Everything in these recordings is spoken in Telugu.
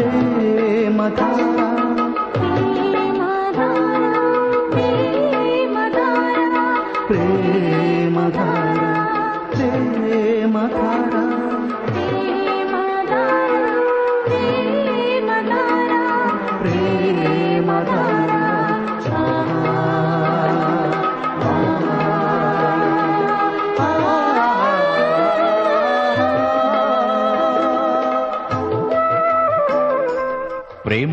ప్రేమధార ప్రేమధార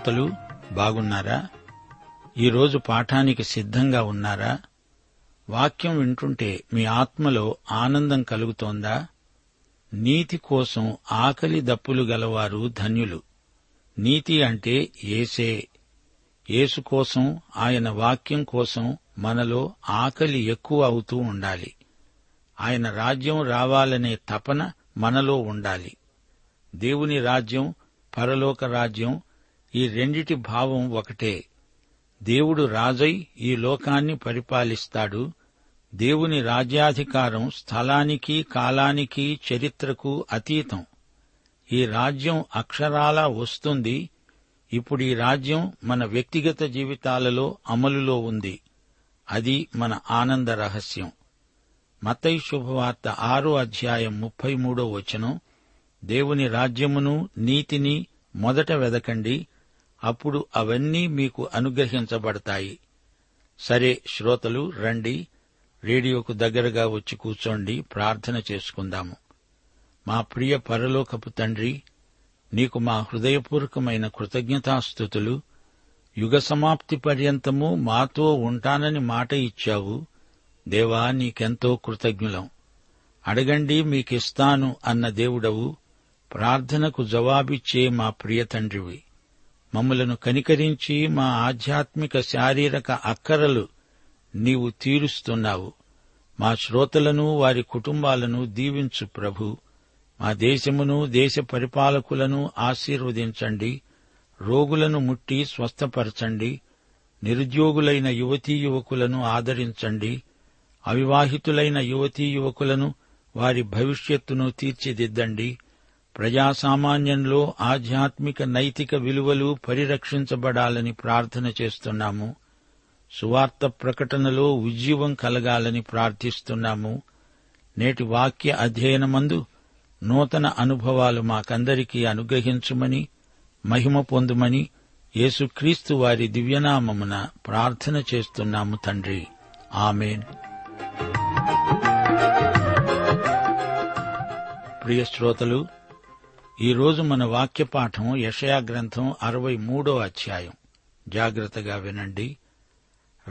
శ్రోతలు బాగున్నారా? ఈరోజు పాఠానికి సిద్ధంగా ఉన్నారా? వాక్యం వింటుంటే మీ ఆత్మలో ఆనందం కలుగుతోందా? నీతి కోసం ఆకలి దప్పులు గలవారు ధన్యులు. నీతి అంటే ఏసే యేసు కోసం ఆయన వాక్యం కోసం మనలో ఆకలి ఎక్కువ అవుతూ ఉండాలి. ఆయన రాజ్యం రావాలనే తపన మనలో ఉండాలి. దేవుని రాజ్యం పరలోక రాజ్యం ఈ రెండిటి భావం ఒకటే. దేవుడు రాజై ఈ లోకాన్ని పరిపాలిస్తాడు. దేవుని రాజ్యాధికారం స్థలానికి కాలానికి చరిత్రకు అతీతం. ఈ రాజ్యం అక్షరాలా వస్తుంది. ఇప్పుడు ఈ రాజ్యం మన వ్యక్తిగత జీవితాలలో అమలులో ఉంది. అది మన ఆనంద రహస్యం. మతై శుభవార్త ఆరో అధ్యాయం ముప్పై మూడో వచనం. దేవుని రాజ్యమును నీతిని మొదట వెదకండి. అప్పుడు అవన్నీ మీకు అనుగ్రహించబడతాయి. సరే శ్రోతలు రండి. రేడియోకు దగ్గరగా వచ్చి కూర్చోండి. ప్రార్థన చేసుకుందాము. మా ప్రియ పరలోకపు తండ్రి నీకు మా హృదయపూర్వకమైన కృతజ్ఞతాస్థుతులు యుగ సమాప్తి పర్యంతము మాతో ఉంటానని మాట ఇచ్చావు. దేవా నీకెంతో కృతజ్ఞులం. అడగండి మీకిస్తాను అన్న దేవుడవు. ప్రార్థనకు జవాబిచ్చే మా ప్రియ తండ్రివి. మమ్మలను కనికరించి మా ఆధ్యాత్మిక శారీరక అక్కరలు నీవు తీరుస్తున్నావు. మా శ్రోతలను వారి కుటుంబాలను దీవించు ప్రభు. మా దేశమును దేశ పరిపాలకులను ఆశీర్వదించండి. రోగులను ముట్టి స్వస్థపరచండి. నిరుద్యోగులైన యువతీ యువకులను ఆదరించండి. అవివాహితులైన యువతీ యువకులను వారి భవిష్యత్తును తీర్చిదిద్దండి. ప్రజాసామాన్యంలో ఆధ్యాత్మిక నైతిక విలువలు పరిరక్షించబడాలని ప్రార్థన చేస్తున్నాము. సువార్త ప్రకటనలో ఉజ్జీవం కలగాలని ప్రార్థిస్తున్నాము. నేటి వాక్య అధ్యయనమందు నూతన అనుభవాలు మాకందరికీ అనుగ్రహించుమని మహిమ పొందుమని యేసుక్రీస్తు వారి దివ్యనామమున ప్రార్థన చేస్తున్నాము తండ్రి. ఆమెన్. ప్రియ శ్రోతలు ఈరోజు మన వాక్య పాఠం యషయా గ్రంథం అరవై మూడో అధ్యాయం. జాగ్రత్తగా వినండి.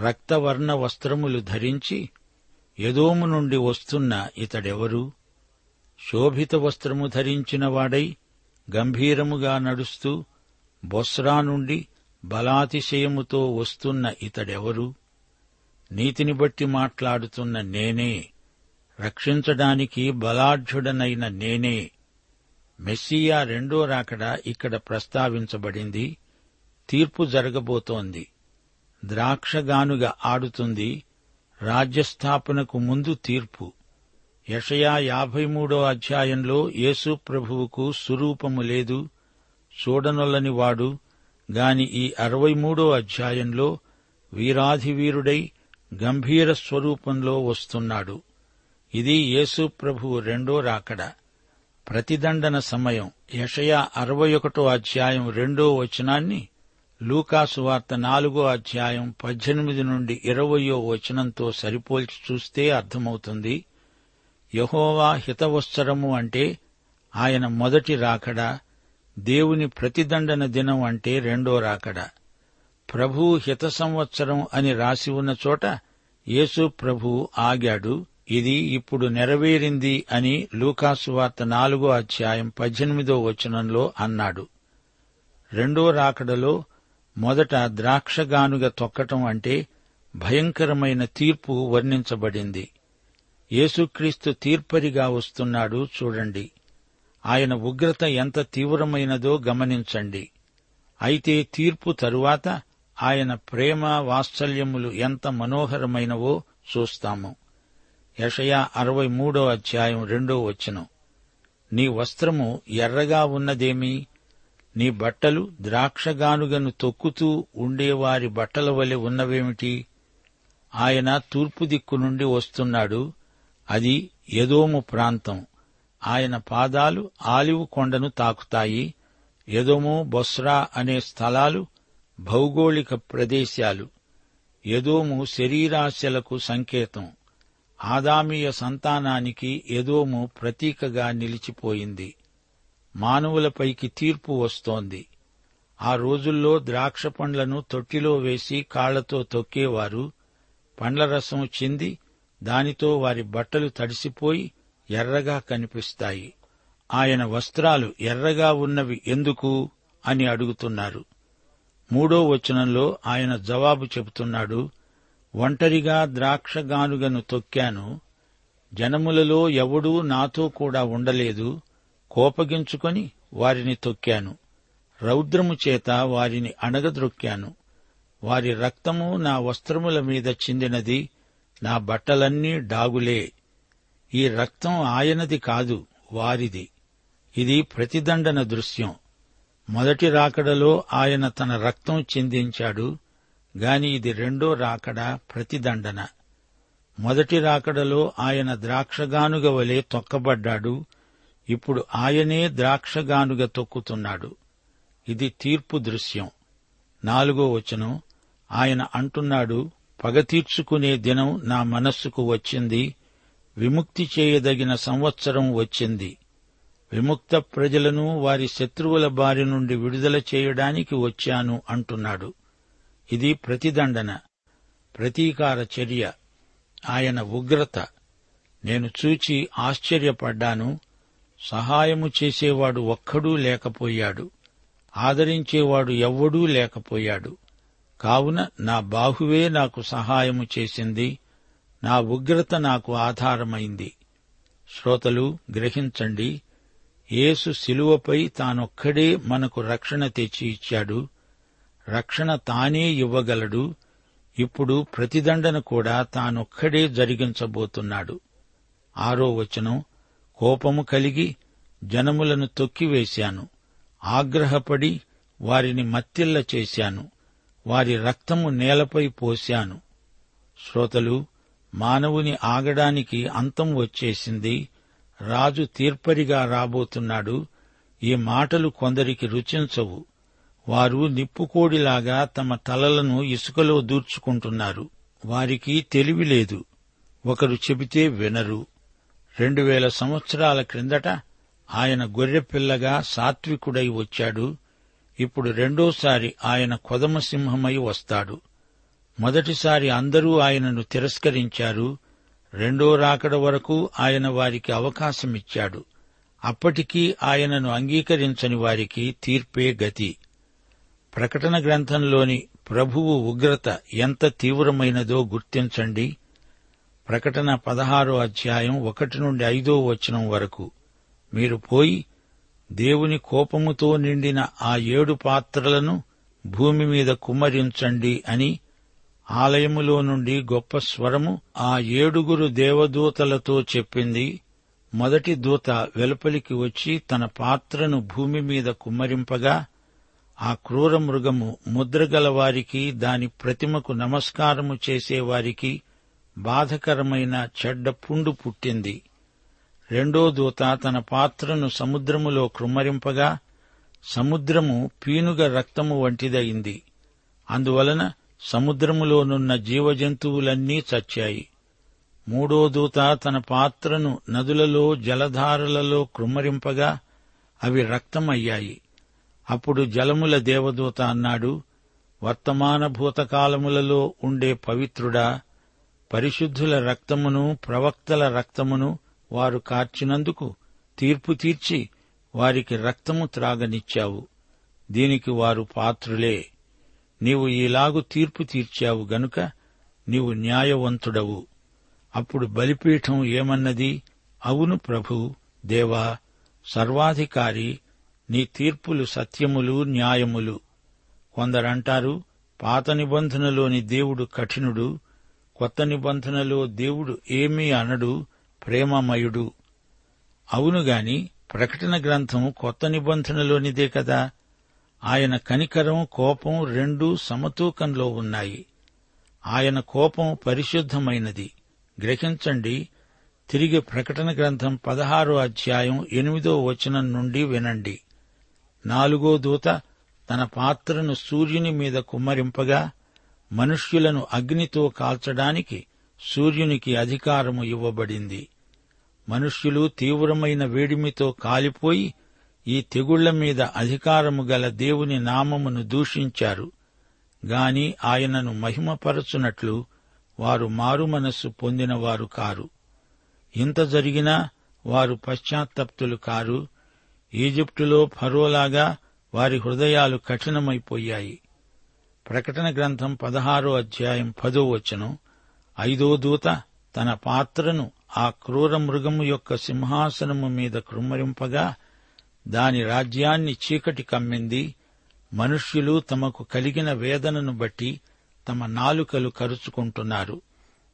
రక్తవర్ణ వస్త్రములు ధరించి యదోము నుండి వస్తున్న ఇతడెవరు? శోభిత వస్త్రము ధరించిన వాడై గంభీరముగా నడుస్తూ బొస్రా నుండి బలాతిశయముతో వస్తున్న ఇతడెవరు? నీతిని బట్టి మాట్లాడుతున్న నేనే రక్షించడానికి బలాఢ్యుడనైన నేనే మెస్సియా రెండో రాకడ ఇక్కడ ప్రస్తావించబడింది. తీర్పు జరగబోతోంది. ద్రాక్షగానుగ ఆడుతుంది. రాజ్యస్థాపనకు ముందు తీర్పు. యషయా యాభై మూడో అధ్యాయంలో యేసు ప్రభువుకు సురూపము లేదు. చూడనొల్లని వాడు గాని ఈ అరవై మూడో అధ్యాయంలో వీరాధివీరుడై గంభీర స్వరూపంలో వస్తున్నాడు. ఇది యేసు ప్రభువు రెండో రాకడ. ప్రతిదండన సమయం. యషయా అరవై ఒకటో అధ్యాయం రెండో వచనాన్ని లూకాసు వార్త నాలుగో అధ్యాయం పద్దెనిమిది నుండి ఇరవయో వచనంతో సరిపోల్చి చూస్తే అర్థమవుతుంది. యహోవా హితవత్సరము అంటే ఆయన మొదటి రాకడ దేవుని ప్రతిదండన దినం అంటే రెండో రాకడ. ప్రభు హిత సంవత్సరం అని రాసి ఉన్న చోట యేసు ప్రభు ఆగాడు. ఇది ఇప్పుడు నెరవేరింది అని లూకాసు వార్త నాలుగో అధ్యాయం పద్దెనిమిదో వచనంలో అన్నాడు. రెండో రాకడలో మొదట ద్రాక్షగానుగ తొక్కటం అంటే భయంకరమైన తీర్పు వర్ణించబడింది. యేసుక్రీస్తు తీర్పరిగా వస్తున్నాడు చూడండి. ఆయన ఉగ్రత ఎంత తీవ్రమైనదో గమనించండి. అయితే తీర్పు తరువాత ఆయన ప్రేమ వాత్సల్యములు ఎంత మనోహరమైనవో చూస్తాము. యషయా అరవై మూడో అధ్యాయం రెండో వచనం. నీ వస్త్రము ఎర్రగా ఉన్నదేమి? నీ బట్టలు ద్రాక్షగానుగను తొక్కుతూ ఉండేవారి బట్టల వలె ఉన్నవేమిటి? ఆయన తూర్పు దిక్కు నుండి వస్తున్నాడు. అది ఎదోము ప్రాంతం. ఆయన పాదాలు ఆలివు కొండను తాకుతాయి. ఎదోము బొస్రా అనే స్థలాలు భౌగోళిక ప్రదేశాలు. ఎదోము శరీరాశలకు సంకేతం. ఆదామీయ సంతానానికి ఎదోము ప్రతీకగా నిలిచిపోయింది. మానవులపైకి తీర్పు వస్తోంది. ఆ రోజుల్లో ద్రాక్ష పండ్లను తొట్టిలో వేసి కాళ్ళతో తొక్కేవారు. పండ్ల రసం చింది దానితో వారి బట్టలు తడిసిపోయి ఎర్రగా కనిపిస్తాయి. ఆయన వస్త్రాలు ఎర్రగా ఉన్నవి ఎందుకు? అని అడుగుతున్నారు. మూడో వచనంలో ఆయన జవాబు చెబుతున్నాడు. ఒంటరిగా ద్రాక్షగానుగను తొక్కాను. జనములలో ఎవడూ నాతో కూడా ఉండలేదు. కోపగించుకొని వారిని తొక్కాను. రౌద్రము చేత వారిని అణగద్రొక్కాను వారి రక్తము నా వస్త్రముల మీద చిందినది. నా బట్టలన్నీ డాగులే. ఈ రక్తం ఆయనది కాదు వారిది. ఇది ప్రతిదండన దృశ్యం. మొదటి రాకడలో ఆయన తన రక్తం చిందించాడు. గాని ఇది రెండో రాకడ ప్రతిదండన. మొదటి రాకడలో ఆయన ద్రాక్షగానుగ వలె తొక్కబడ్డాడు. ఇప్పుడు ఆయనే ద్రాక్షగానుగ తొక్కుతున్నాడు. ఇది తీర్పు దృశ్యం. నాలుగో వచనం. ఆయన అంటున్నాడు పగ తీర్చుకునే దినం నా మనస్సుకు వచ్చింది. విముక్తి చేయదగిన సంవత్సరం వచ్చింది. విముక్త ప్రజలను వారి శత్రువుల బారి నుండి విడుదల చేయడానికి వచ్చాను అంటున్నాడు. ఇది ప్రతిదండన ప్రతీకార చర్య. ఆయన ఉగ్రత. నేను చూచి ఆశ్చర్యపడ్డాను. సహాయము చేసేవాడు ఒక్కడూ లేకపోయాడు. ఆదరించేవాడు ఎవ్వడూ లేకపోయాడు. కావున నా బాహువే నాకు సహాయము చేసింది. నా ఉగ్రత నాకు ఆధారమైంది. శ్రోతలు గ్రహించండి. యేసు శిలువపై తానొక్కడే మనకు రక్షణ తెచ్చి ఇచ్చాడు రక్షణ తానే ఇవ్వగలడు. ఇప్పుడు ప్రతిదండన కూడా తానొక్కడే జరిగించబోతున్నాడు. ఆరో వచనం కోపము కలిగి జనములను తొక్కివేశాను. ఆగ్రహపడి వారిని మత్తిల్ల చేశాను. వారి రక్తము నేలపై పోశాను. శ్రోతలు మానవుని ఆగడానికి అంతం వచ్చేసింది. రాజు తీర్పరిగా రాబోతున్నాడు. ఈ మాటలు కొందరికి రుచించవు. వారు నిప్పుకోడిలాగా తమ తలలను ఇసుకలో దూర్చుకుంటున్నారు. వారికి తెలివి లేదు. ఒకరు చెబితే వినరు. రెండు వేల సంవత్సరాల క్రిందట ఆయన గొర్రెపిల్లగా సాత్వికుడై వచ్చాడు. ఇప్పుడు రెండోసారి ఆయన కొదమసింహమై వస్తాడు. మొదటిసారి అందరూ ఆయనను తిరస్కరించారు. రెండో రాకడ వరకు ఆయన వారికి అవకాశమిచ్చాడు. అప్పటికీ ఆయనను అంగీకరించని వారికి తీర్పే గతి. ప్రకటన గ్రంథంలోని ప్రభువు ఉగ్రత ఎంత తీవ్రమైనదో గుర్తించండి. ప్రకటన పదహారో అధ్యాయం ఒకటి నుండి ఐదో వచనం వరకు మీరు పోయి దేవుని కోపముతో నిండిన ఆ ఏడు పాత్రలను భూమి మీద కుమ్మరించండి అని ఆలయములో నుండి గొప్ప స్వరము ఆ ఏడుగురు దేవదూతలతో చెప్పింది. మొదటి దూత వెలుపలికి వచ్చి తన పాత్రను భూమి మీద కుమ్మరింపగా ఆ క్రూర మృగము ముద్రగల వారికి దాని ప్రతిమకు నమస్కారము చేసేవారికి బాధకరమైన చెడ్డ పుండు పుట్టింది. రెండో దూత తన పాత్రను సముద్రములో కృమ్మరింపగా సముద్రము పీనుగ రక్తము వంటిదయింది. అందువలన సముద్రములోనున్న జీవజంతువులన్నీ చచ్చాయి. మూడో దూత తన పాత్రను నదులలో జలధారలలో కృమ్మరింపగా అవి రక్తమయ్యాయి. అప్పుడు జలముల దేవదూత అన్నాడు వర్తమాన భూతకాలములలో ఉండే పవిత్రుడా పరిశుద్ధుల రక్తమును ప్రవక్తల రక్తమును వారు కార్చినందుకు తీర్పు తీర్చి వారికి రక్తము త్రాగనిచ్చావు. దీనికి వారు పాత్రులే. నీవు ఈలాగు తీర్పు తీర్చావు గనుక నీవు న్యాయవంతుడవు. అప్పుడు బలిపీఠం ఏమన్నది? అవును ప్రభు దేవా సర్వాధికారి నీ తీర్పులు సత్యములు న్యాయములు. కొందరంటారు పాత నిబంధనలోని దేవుడు కఠినుడు కొత్త నిబంధనలో దేవుడు ఏమీ అనడు ప్రేమమయుడు. అవునుగాని ప్రకటన గ్రంథం కొత్త నిబంధనలోనిదే కదా. ఆయన కనికరం కోపం రెండూ సమతూకంలో ఉన్నాయి. ఆయన కోపం పరిశుద్ధమైనది. గ్రహించండి తిరిగి ప్రకటన గ్రంథం పదహారో అధ్యాయం ఎనిమిదో వచనం నుండి వినండి. నాలుగో దూత తన పాత్రను సూర్యుని మీద కుమ్మరింపగా మనుష్యులను అగ్నితో కాల్చడానికి సూర్యునికి అధికారము ఇవ్వబడింది. మనుష్యులు తీవ్రమైన వేడిమితో కాలిపోయి ఈ తెగుళ్ళ మీద అధికారము గల దేవుని నామమును దూషించారు. గాని ఆయనను మహిమపరచునట్లు వారు మారుమనస్సు పొందినవారు కారు. ఇంత జరిగినా వారు పశ్చాత్తప్తులు కారు. ఈజిప్టులో ఫరోలాగా వారి హృదయాలు కఠినమైపోయాయి. ప్రకటన గ్రంథం పదహారో అధ్యాయం పదో వచనం ఐదో దూత తన పాత్రను ఆ క్రూర మృగము యొక్క సింహాసనము మీద కృమ్మరింపగా దాని రాజ్యాన్ని చీకటి కమ్మింది. మనుష్యులు తమకు కలిగిన వేదనను బట్టి తమ నాలుకలు కరుచుకుంటున్నారు.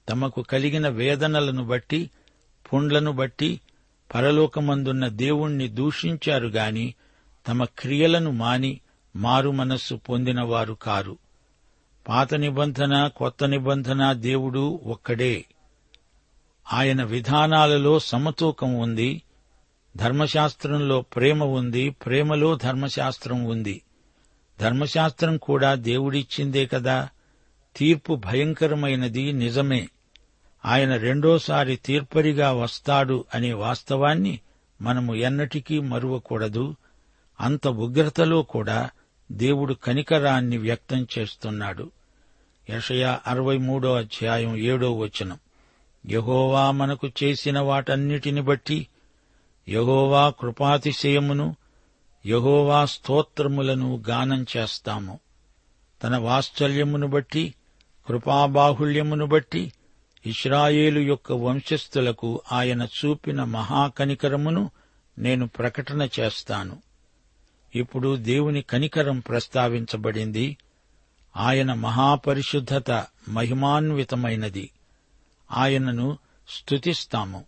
తమకు కలిగిన వేదనలను బట్టి పుండ్లను బట్టి పరలోకమందున్న దేవుణ్ణి దూషించారు గాని తమ క్రియలను మాని మారు మనస్సు పొందినవారు కారు. పాత నిబంధన కొత్త నిబంధన దేవుడు ఒక్కడే. ఆయన విధానాలలో సమతూకం ఉంది ధర్మశాస్త్రంలో ప్రేమ ఉంది ప్రేమలో ధర్మశాస్త్రం ఉంది. ధర్మశాస్త్రం కూడా దేవుడిచ్చిందే కదా తీర్పు భయంకరమైనది నిజమే. ఆయన రెండోసారి తీర్పరిగా వస్తాడు అనే వాస్తవాన్ని మనము ఎన్నటికీ మరువకూడదు. అంత ఉగ్రతలో కూడా దేవుడు కనికరాన్ని వ్యక్తం చేస్తున్నాడు. యషయా అరవై మూడో అధ్యాయం ఏడో వచనం. యహోవా మనకు చేసిన వాటన్నిటిని బట్టి యహోవా కృపాతిశయమును యహోవా స్తోత్రములను గానం చేస్తాము. తన వాత్సల్యమును బట్టి కృపాబాహుళ్యమును బట్టి ఇస్రాయేలు యొక్క వంశస్థులకు ఆయన చూపిన మహాకనికరమును నేను ప్రకటన చేస్తాను. ఇప్పుడు దేవుని కనికరం ప్రస్తావించబడింది. ఆయన మహాపరిశుద్ధత మహిమాన్వితమైనది. ఆయనను స్తుతిస్తాము.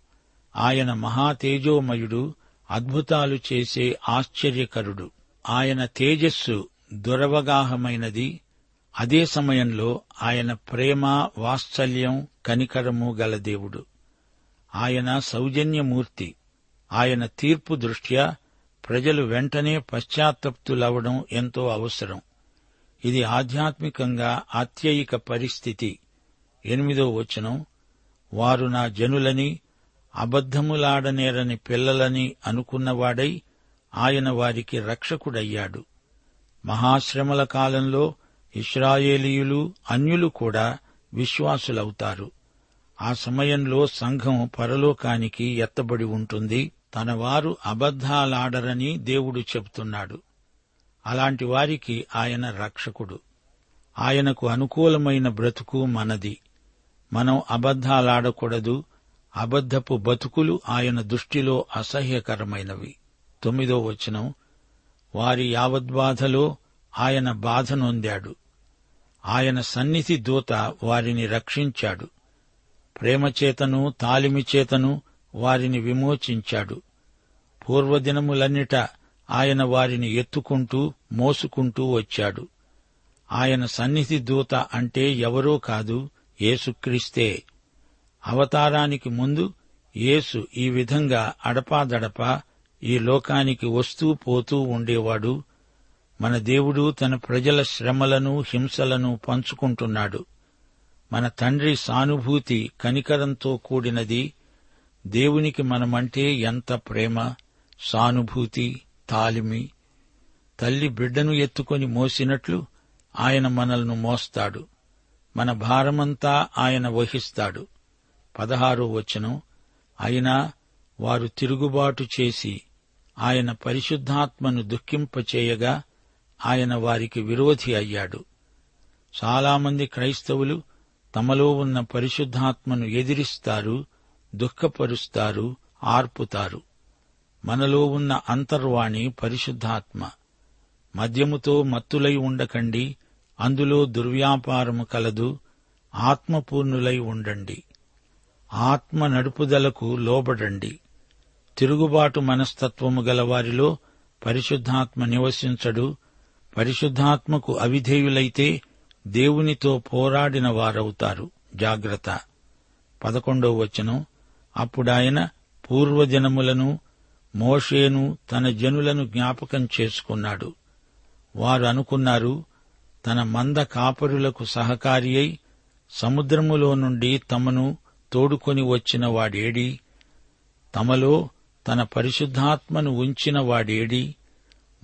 ఆయన మహాతేజోమయుడు అద్భుతాలు చేసే ఆశ్చర్యకరుడు. ఆయన తేజస్సు దురవగాహమైనది. అదే సమయంలో ఆయన ప్రేమ వాత్సల్యం కనికరము గల దేవుడు. ఆయన సౌజన్యమూర్తి. ఆయన తీర్పు దృష్ట్యా ప్రజలు వెంటనే పశ్చాత్తప్తులవడం ఎంతో అవసరం. ఇది ఆధ్యాత్మికంగా ఆత్యయిక పరిస్థితి. ఎనిమిదో వచనం వారు నా జనులని అబద్ధములాడనేరని పిల్లలని అనుకున్నవాడై ఆయన వారికి రక్షకుడయ్యాడు. మహాశ్రమల కాలంలో ఇస్రాయేలీయులు అన్యులు కూడా విశ్వాసులవుతారు. ఆ సమయంలో సంఘం పరలోకానికి ఎత్తబడి ఉంటుంది. తన వారు అబద్ధాలాడరని దేవుడు చెబుతున్నాడు. అలాంటి వారికి ఆయన రక్షకుడు. ఆయనకు అనుకూలమైన బ్రతుకు మనది. మనం అబద్ధాలాడకూడదు. అబద్ధపు బతుకులు ఆయన దృష్టిలో అసహ్యకరమైనవి. తొమ్మిదో వచనం. వారి యావద్బాధలో ఆయన బాధ నొందాడు. ఆయన సన్నిధి దూత వారిని రక్షించాడు. ప్రేమచేతను తాలిమిచేతను వారిని విమోచించాడు. పూర్వదినములన్నిట ఆయన వారిని ఎత్తుకుంటూ మోసుకుంటూ వచ్చాడు. ఆయన సన్నిధి దూత అంటే ఎవరో కాదు యేసుక్రీస్తే. అవతారానికి ముందు యేసు ఈ విధంగా అడపాదడపా ఈ లోకానికి వస్తూ పోతూ ఉండేవాడు మన దేవుడు తన ప్రజల శ్రమలను హింసలను పంచుకుంటున్నాడు. మన తండ్రి సానుభూతి కనికరంతో కూడినది. దేవునికి మనమంటే ఎంత ప్రేమ సానుభూతి తాలిమి. తల్లి బిడ్డను ఎత్తుకొని మోసినట్లు ఆయన మనల్ని మోస్తాడు. మన భారమంతా ఆయన వహిస్తాడు. పదహారో వచనం. అయినా వారు తిరుగుబాటు చేసి ఆయన పరిశుద్ధాత్మను దుఃఖింపచేయగా ఆయన వారికి విరోధి అయ్యాడు. చాలామంది క్రైస్తవులు తమలో ఉన్న పరిశుద్ధాత్మను ఎదిరిస్తారు దుఃఖపరుస్తారు ఆర్పుతారు. మనలో ఉన్న అంతర్వాణి పరిశుద్ధాత్మ. మద్యముతో మత్తులై ఉండకండి అందులో దుర్వ్యాపారము కలదు ఆత్మపూర్ణులై ఉండండి. ఆత్మ నడుపుదలకు లోబడండి. తిరుగుబాటు మనస్తత్వము గలవారిలో పరిశుద్ధాత్మ నివసించడు పరిశుద్ధాత్మకు అవిధేయులైతే దేవునితో పోరాడిన వారవుతారు. జాగ్రత్త. పదకొండవ వచనం. అప్పుడాయన పూర్వజనములను మోషేను తన జనులను జ్ఞాపకం చేసుకున్నాడు. వారు అనుకున్నారు తన మంద కాపరులకు సహకారి అయి సముద్రములో నుండి తమను తోడుకొని వచ్చిన వాడేడి తమలో తన పరిశుద్ధాత్మను ఉంచిన వాడేడి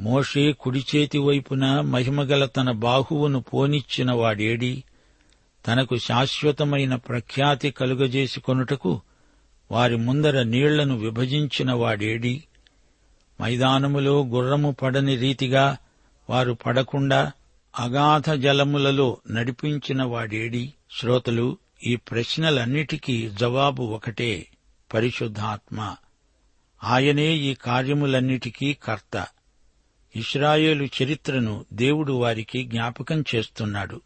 మోషే కుడిచేతి వైపున మహిమగల తన బాహువును పోనిచ్చిన వాడేడి తనకు శాశ్వతమైన ప్రఖ్యాతి కలుగజేసుకొనుటకు వారి ముందర నీళ్ళను విభజించిన వాడేడి. మైదానములో గుర్రము పడని రీతిగా వారు పడకుండా అగాధ జలములలో నడిపించిన వాడేడి. శ్రోతలు ఈ ప్రశ్నలన్నిటికీ జవాబు ఒకటే పరిశుద్ధాత్మ. ఆయనే ఈ కార్యములన్నిటికీ కర్త. ఇస్రాయేలు చరిత్రను దేవుడు వారికి జ్ఞాపకం చేస్తున్నాడు.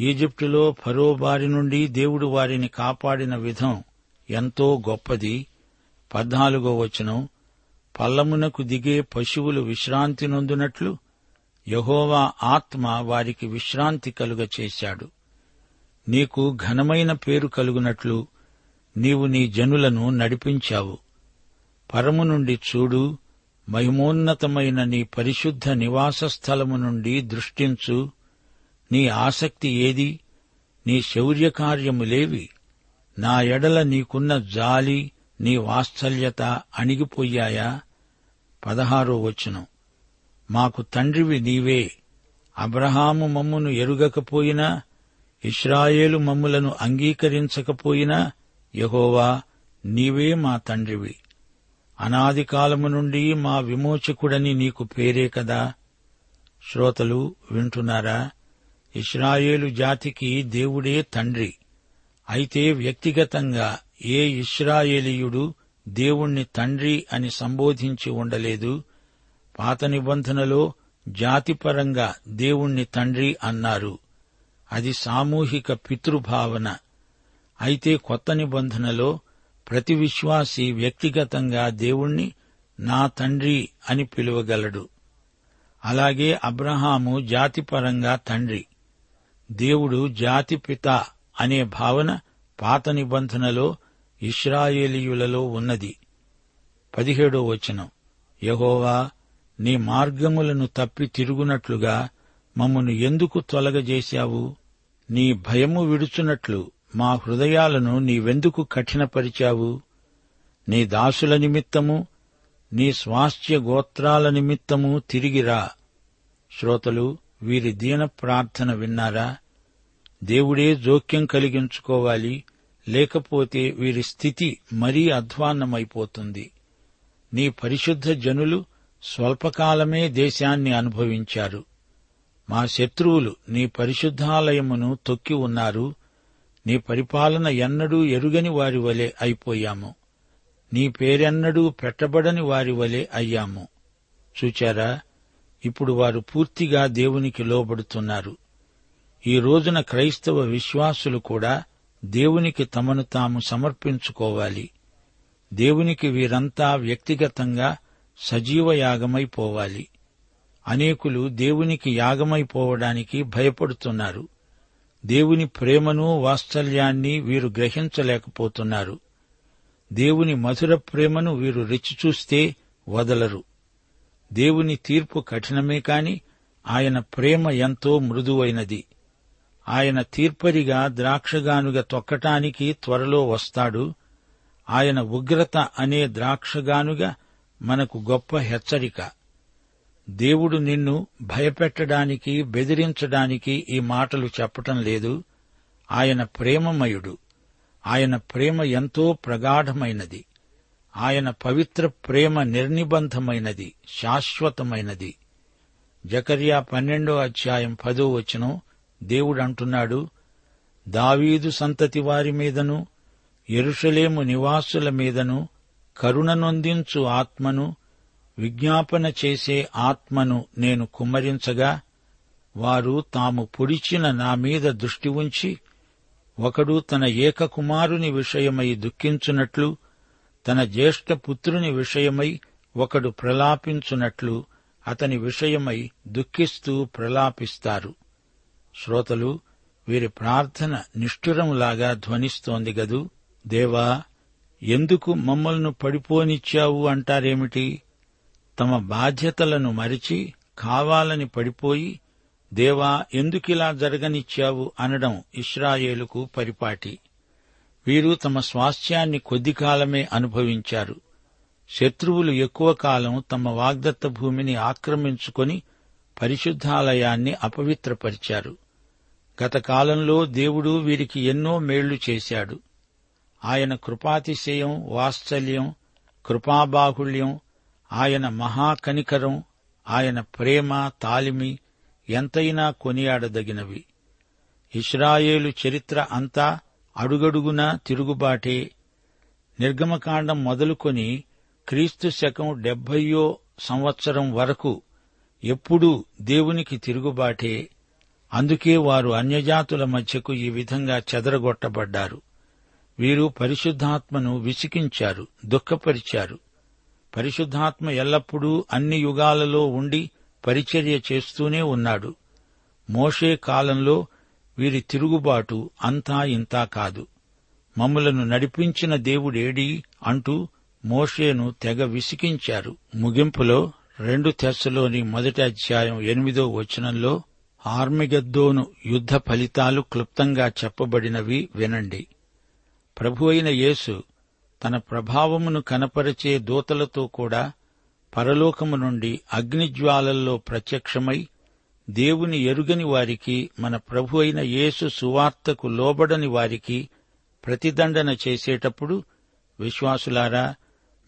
ఈజిప్టులో ఫరో బారి నుండి దేవుడు వారిని కాపాడిన విధం ఎంతో గొప్పది. పద్నాలుగో వచనం పల్లమునకు దిగే పశువులు విశ్రాంతి నొందునట్లు యహోవా ఆత్మ వారికి విశ్రాంతి కలుగ చేశాడు. నీకు ఘనమైన పేరు కలుగునట్లు నీవు నీ జనులను నడిపించావు. పరము నుండి చూడు మహిమోన్నతమైన నీ పరిశుద్ధ నివాస స్థలము నుండి దృష్టించు. నీ ఆసక్తి ఏది? నీ శౌర్యకార్యములేవి నా ఎడల నీకున్న జాలి నీ వాత్సల్యత అణిగిపోయాయా? పదహారో వచనం. మాకు తండ్రివి నీవే. అబ్రహాము మమ్మును ఎరుగకపోయినా ఇస్రాయేలు మమ్ములను అంగీకరించకపోయినా యహోవా నీవే మా తండ్రివి. అనాది కాలము నుండి మా విమోచకుడని నీకు పేరే కదా? శ్రోతలు వింటున్నారా? ఇస్రాయేలు జాతికి దేవుడే తండ్రి. అయితే వ్యక్తిగతంగా ఏ ఇస్రాయేలీయుడు దేవుణ్ణి తండ్రి అని సంబోధించి ఉండలేదు? పాత నిబంధనలో జాతిపరంగా దేవుణ్ణి తండ్రి అన్నారు. అది సామూహిక పితృభావన. అయితే కొత్త నిబంధనలో ప్రతి విశ్వాసి వ్యక్తిగతంగా దేవుణ్ణి నా తండ్రి అని పిలువగలడు. అలాగే అబ్రహాము జాతిపరంగా తండ్రి. దేవుడు జాతిపిత అనే భావన పాత నిబంధనలో ఇస్రాయేలీయులలో ఉన్నది. పదిహేడో వచనం. యహోవా నీ మార్గములను తప్పి తిరుగునట్లుగా మమ్మను ఎందుకు తొలగజేశావు? నీ భయము విడుచునట్లు. మా హృదయాలను నీవెందుకు కఠినపరిచావు? నీ దాసుల నిమిత్తము నీ స్వాస్థ్య గోత్రాల నిమిత్తము తిరిగిరా శ్రోతలు వీరి దీన ప్రార్థన విన్నారా? దేవుడే జోక్యం కలిగించుకోవాలి లేకపోతే వీరి స్థితి మరీ అధ్వాన్నమైపోతుంది. నీ పరిశుద్ధ జనులు స్వల్పకాలమే దేశాన్ని అనుభవించారు. మా శత్రువులు నీ పరిశుద్ధాలయమును తొక్కి ఉన్నారు నీ పరిపాలన ఎన్నడూ ఎరుగని వారి వలె అయిపోయాము. నీ పేరెన్నడూ పెట్టబడని వారి వలె అయ్యాము. చూచారా? ఇప్పుడు వారు పూర్తిగా దేవునికి లోబడుతున్నారు. ఈ రోజున క్రైస్తవ విశ్వాసులు కూడా దేవునికి తమను తాము సమర్పించుకోవాలి. దేవునికి వీరంతా వ్యక్తిగతంగా సజీవ యాగమైపోవాలి అనేకులు దేవునికి యాగమైపోవడానికి భయపడుతున్నారు. దేవుని ప్రేమను వాత్సల్యాన్ని వీరు గ్రహించలేకపోతున్నారు. దేవుని మధుర ప్రేమను వీరు రుచి చూస్తే వదలరు. దేవుని తీర్పు కఠినమే కాని ఆయన ప్రేమ ఎంతో మృదువైనది. ఆయన తీర్పరిగా ద్రాక్షగానుగ తొక్కటానికి త్వరలో వస్తాడు. ఆయన ఉగ్రత అనే ద్రాక్షగానుగ మనకు గొప్ప హెచ్చరిక. దేవుడు నిన్ను భయపెట్టడానికి బెదిరించడానికి ఈ మాటలు చెప్పటం లేదు. ఆయన ప్రేమమయుడు. ఆయన ప్రేమ ఎంతో ప్రగాఢమైనది. ఆయన పవిత్ర ప్రేమ నిర్నిబంధమైనది శాశ్వతమైనది. జకర్యా పన్నెండో అధ్యాయం పదో వచనం దేవుడు అంటున్నాడు దావీదు సంతతి వారి మీదను ఎరుషలేము నివాసుల మీదను కరుణనొందించు ఆత్మను విజ్ఞాపన చేసే ఆత్మను నేను కుమ్మరించగా వారు తాము పొడిచిన నా మీద దృష్టి ఉంచి ఒకడు తన ఏకకుమారుని విషయమై దుఃఖించునట్లు తన జ్యేష్ఠ పుత్రుని విషయమై ఒకడు ప్రలాపించునట్లు అతని విషయమై దుఃఖిస్తూ ప్రలాపిస్తారు. శ్రోతలు వీరి ప్రార్థన నిష్ఠురంలాగా ధ్వనిస్తోంది గదు. దేవా ఎందుకు మమ్మల్ని పడిపోనిచ్చావు అంటారేమిటి? తమ బాధ్యతలను మరిచి కావాలని పడిపోయి దేవా ఎందుకిలా జరగనిచ్చావు? అనడం ఇస్రాయేలుకు పరిపాటి. వీరు తమ స్వాస్థ్యాన్ని కొద్ది కాలమే అనుభవించారు. శత్రువులు ఎక్కువ కాలం తమ వాగ్దత్త భూమిని ఆక్రమించుకొని పరిశుద్ధాలయాన్ని అపవిత్రపరిచారు. గత కాలంలో దేవుడు వీరికి ఎన్నో మేళ్ళు చేశాడు. ఆయన కృపాతిశయం వాత్సల్యం కృపాబాహుళ్యం ఆయన మహాకనికరం ఆయన ప్రేమ తాలిమి ఎంతైనా కొనియాడదగినవి. ఇస్రాయేలు చరిత్ర అంతా అడుగడుగునా తిరుగుబాటే. నిర్గమకాండం మొదలుకొని క్రీస్తు శకం డెబ్బయో సంవత్సరం వరకు ఎప్పుడూ దేవునికి తిరుగుబాటే. అందుకే వారు అన్యజాతుల మధ్యకు ఈ విధంగా చెదరగొట్టబడ్డారు. వీరు పరిశుద్ధాత్మను విసికించారు దుఃఖపరిచారు. పరిశుద్ధాత్మ ఎల్లప్పుడూ అన్ని యుగాలలో ఉండి పరిచర్య చేస్తూనే ఉన్నాడు. మోషే కాలంలో వీరి తిరుగుబాటు అంతా ఇంతా కాదు. మమ్ములను నడిపించిన దేవుడేడి అంటూ మోషేను తెగ విసికించారు ముగింపులో రెండు తెస్సలోని మొదటి అధ్యాయం ఎనిమిదో వచనంలో ఆర్మిగద్దోను యుద్ధ ఫలితాలు క్లుప్తంగా చెప్పబడినవి వినండి. ప్రభు అయిన యేసు తన ప్రభావమును కనపరిచే దూతలతో కూడా పరలోకము నుండి అగ్నిజ్వాలల్లో ప్రత్యక్షమై దేవుని ఎరుగని వారికి మన ప్రభు అయిన యేసు సువార్తకు లోబడని వారికి ప్రతిదండన చేసేటప్పుడు విశ్వాసులారా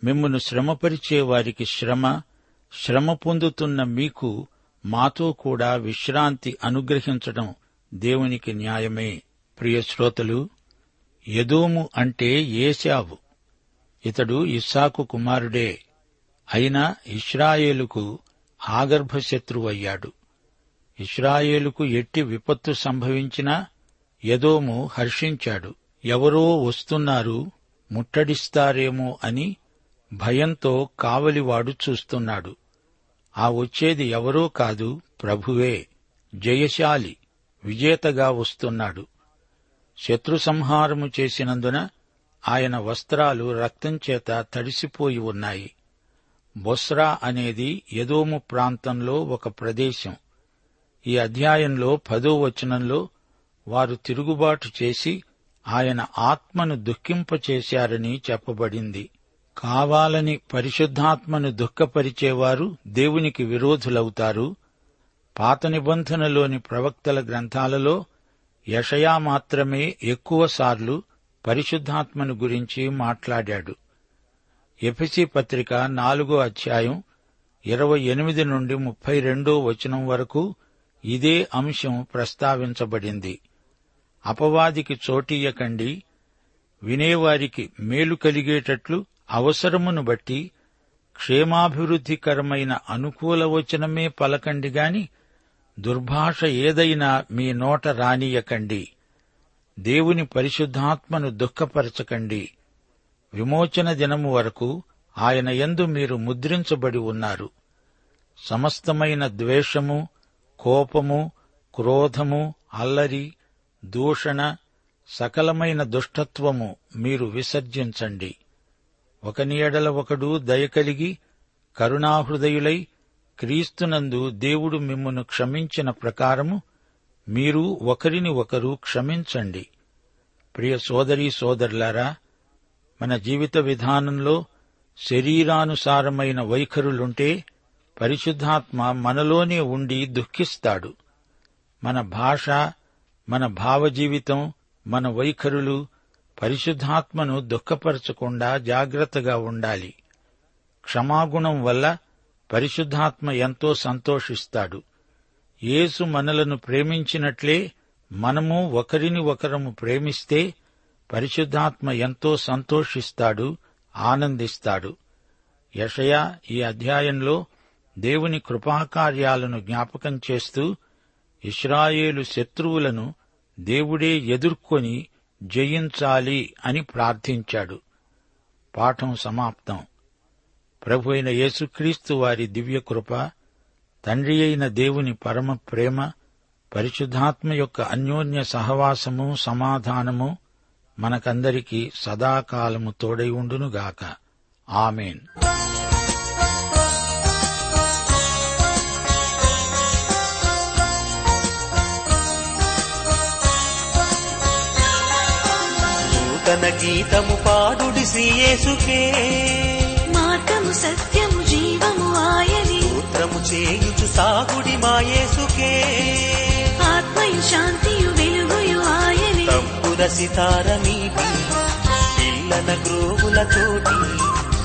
మిమ్మను శ్రమపరిచే వారికి శ్రమ శ్రమ పొందుతున్న మీకు మాతో కూడా విశ్రాంతి అనుగ్రహించడం దేవునికి న్యాయమే. ప్రియ శ్రోతలు యదోము అంటే ఏశావు. ఇతడు ఇస్సాకు కుమారుడే. అయినా ఇష్రాయేలుకు ఆగర్భ శత్రువయ్యాడు ఇస్రాయేలుకు ఎట్టి విపత్తు సంభవించినా యదోము హర్షించాడు. ఎవరో వస్తున్నారు ముట్టడిస్తారేమో అని భయంతో కావలివాడు చూస్తున్నాడు. ఆ వచ్చేది ఎవరో కాదు ప్రభువే జయశాలి విజేతగా వస్తున్నాడు. శత్రు సంహారము చేసినందున ఆయన వస్త్రాలు రక్తం చేత తడిసిపోయి ఉన్నాయి. బొస్రా అనేది యదోము ప్రాంతంలో ఒక ప్రదేశం. ఈ అధ్యాయంలో పదో వచనంలో వారు తిరుగుబాటు చేసి ఆయన ఆత్మను దుఃఖింపచేశారని చెప్పబడింది. కావాలని పరిశుద్ధాత్మను దుఃఖపరిచేవారు దేవునికి విరోధులవుతారు. పాత నిబంధనలోని ప్రవక్తల గ్రంథాలలో యషయా మాత్రమే ఎక్కువసార్లు పరిశుద్ధాత్మను గురించి మాట్లాడాడు. ఎఫెసి పత్రిక నాలుగో అధ్యాయం ఇరవై ఎనిమిది నుండి ముప్పై రెండో వచనం వరకు ఇదే అంశం ప్రస్తావించబడింది. అపవాదికి చోటీయకండి వినేవారికి మేలు కలిగేటట్లు అవసరమును బట్టి క్షేమాభివృద్ధికరమైన అనుకూల వచనమే పలకండి గాని దుర్భాష ఏదైనా మీ నోట రానియకండి దేవుని పరిశుద్ధాత్మను దుఃఖపరచకండి. విమోచన దినము వరకు ఆయన యందు మీరు ముద్రించబడి ఉన్నారు. సమస్తమైన ద్వేషము కోపము క్రోధము అల్లరి దూషణ సకలమైన దుష్టత్వము మీరు విసర్జించండి. ఒకని ఎడల ఒకడు దయ కలిగి కరుణాహృదయులై క్రీస్తునందు దేవుడు మిమ్మును క్షమించిన ప్రకారము మీరు ఒకరిని ఒకరు క్షమించండి. ప్రియ సోదరీ సోదరులారా మన జీవిత విధానంలో శరీరానుసారమైన వైఖరులుంటే పరిశుద్ధాత్మ మనలోనే ఉండి దుఃఖిస్తాడు. మన భాష మన భావజీవితం మన వైఖరులు పరిశుద్ధాత్మను దుఃఖపరచకుండా జాగ్రత్తగా ఉండాలి. క్షమాగుణం వల్ల పరిశుద్ధాత్మ ఎంతో సంతోషిస్తాడు. యేసు మనలను ప్రేమించినట్లే మనము ఒకరిని ఒకరము ప్రేమిస్తే పరిశుద్ధాత్మ ఎంతో సంతోషిస్తాడు ఆనందిస్తాడు. యషయ ఈ అధ్యాయంలో దేవుని కృపాకార్యాలను జ్ఞాపకం చేస్తూ ఇస్రాయేలు శత్రువులను దేవుడే ఎదుర్కొని జయించాలి అని ప్రార్థించాడు. పాఠం సమాప్తం. ప్రభు అయిన యేసుక్రీస్తు వారి దివ్య కృప తండ్రి అయిన దేవుని పరమ ప్రేమ పరిశుద్ధాత్మ యొక్క అన్యోన్య సహవాసము సమాధానము మనకందరికీ సదాకాలము తోడై ఉండునుగాక. ఆమెన్. నూతన గీతము పాడుడి శ్రీయేసుకే మార్గము సత్యము జీవము ఆయని సూత్రము చేయుచు సాగుడి మాయేసుకే. ఆత్మయు శాంతియు వెలుగుయు ఆయని. తంపుర సితార మీటి పిల్లన గ్రోవులతోటి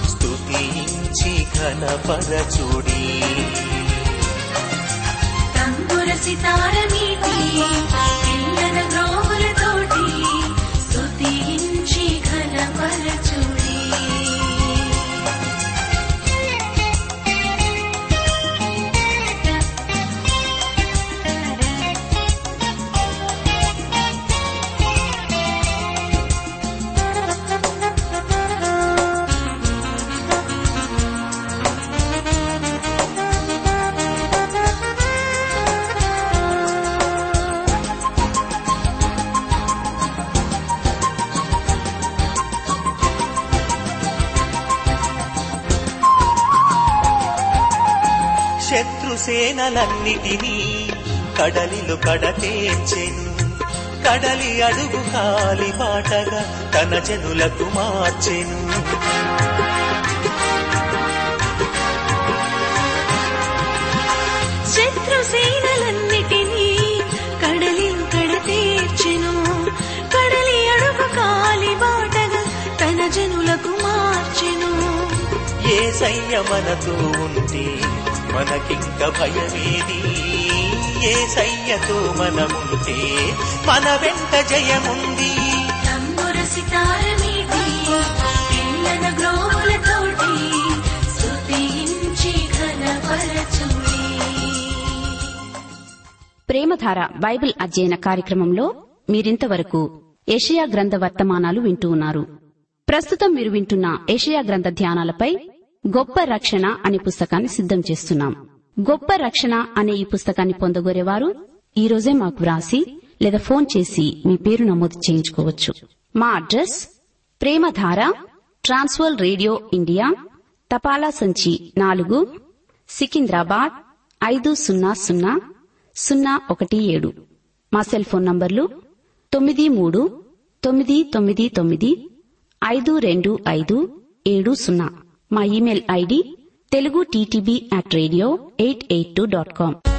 స్తుతించి ఘనపరచుడి. తంబుర సితారమీటి శత్రుసేనలన్నిటినీ కడలిలో కడతేర్చెను. కడలి అడుగు కాలి బాటగా తన జనులకు మార్చెను. శత్రు సేనలన్నిటినీ కడలిలో కడతీర్చెను. కడలి అడుగు కాలి బాటగా తన జనులకు మార్చెను. ఏ సయ్య మనతో ఉంటే మనకింక భయమేది? ఏ సయ్యతో మనముంటే మన వెంట జయముంది? తంబుర సితారమీటి? పిల్లల గ్రోవులతోటి స్తుతించి ఘనపరచుడి ప్రేమధార బైబిల్ అధ్యయన కార్యక్రమంలో మీరింతవరకు ఏషియా గ్రంథ వర్తమానాలు వింటూ ఉన్నారు. ప్రస్తుతం మీరు వింటున్న ఏషియా గ్రంథ ధ్యానాలపై గొప్ప రక్షణ అనే పుస్తకాన్ని సిద్ధం చేస్తున్నాం. గొప్ప రక్షణ అనే ఈ పుస్తకాన్ని పొందగోరేవారు ఈ రోజే మాకు వ్రాసి లేదా ఫోన్ చేసి మీ పేరు నమోదు చేయించుకోవచ్చు. మా address Premadhara Trans World radio India తపాలా సంచి నాలుగు సికింద్రాబాద్ ఐదు సున్నా సున్నా సున్నా ఒకటి ఏడు. మా సెల్ ఫోన్ నంబర్లు తొమ్మిది మూడు తొమ్మిది తొమ్మిది తొమ్మిది ఐదు రెండు ఐదు ఏడు సున్నా. My email ID telugu ttb at radio882.com.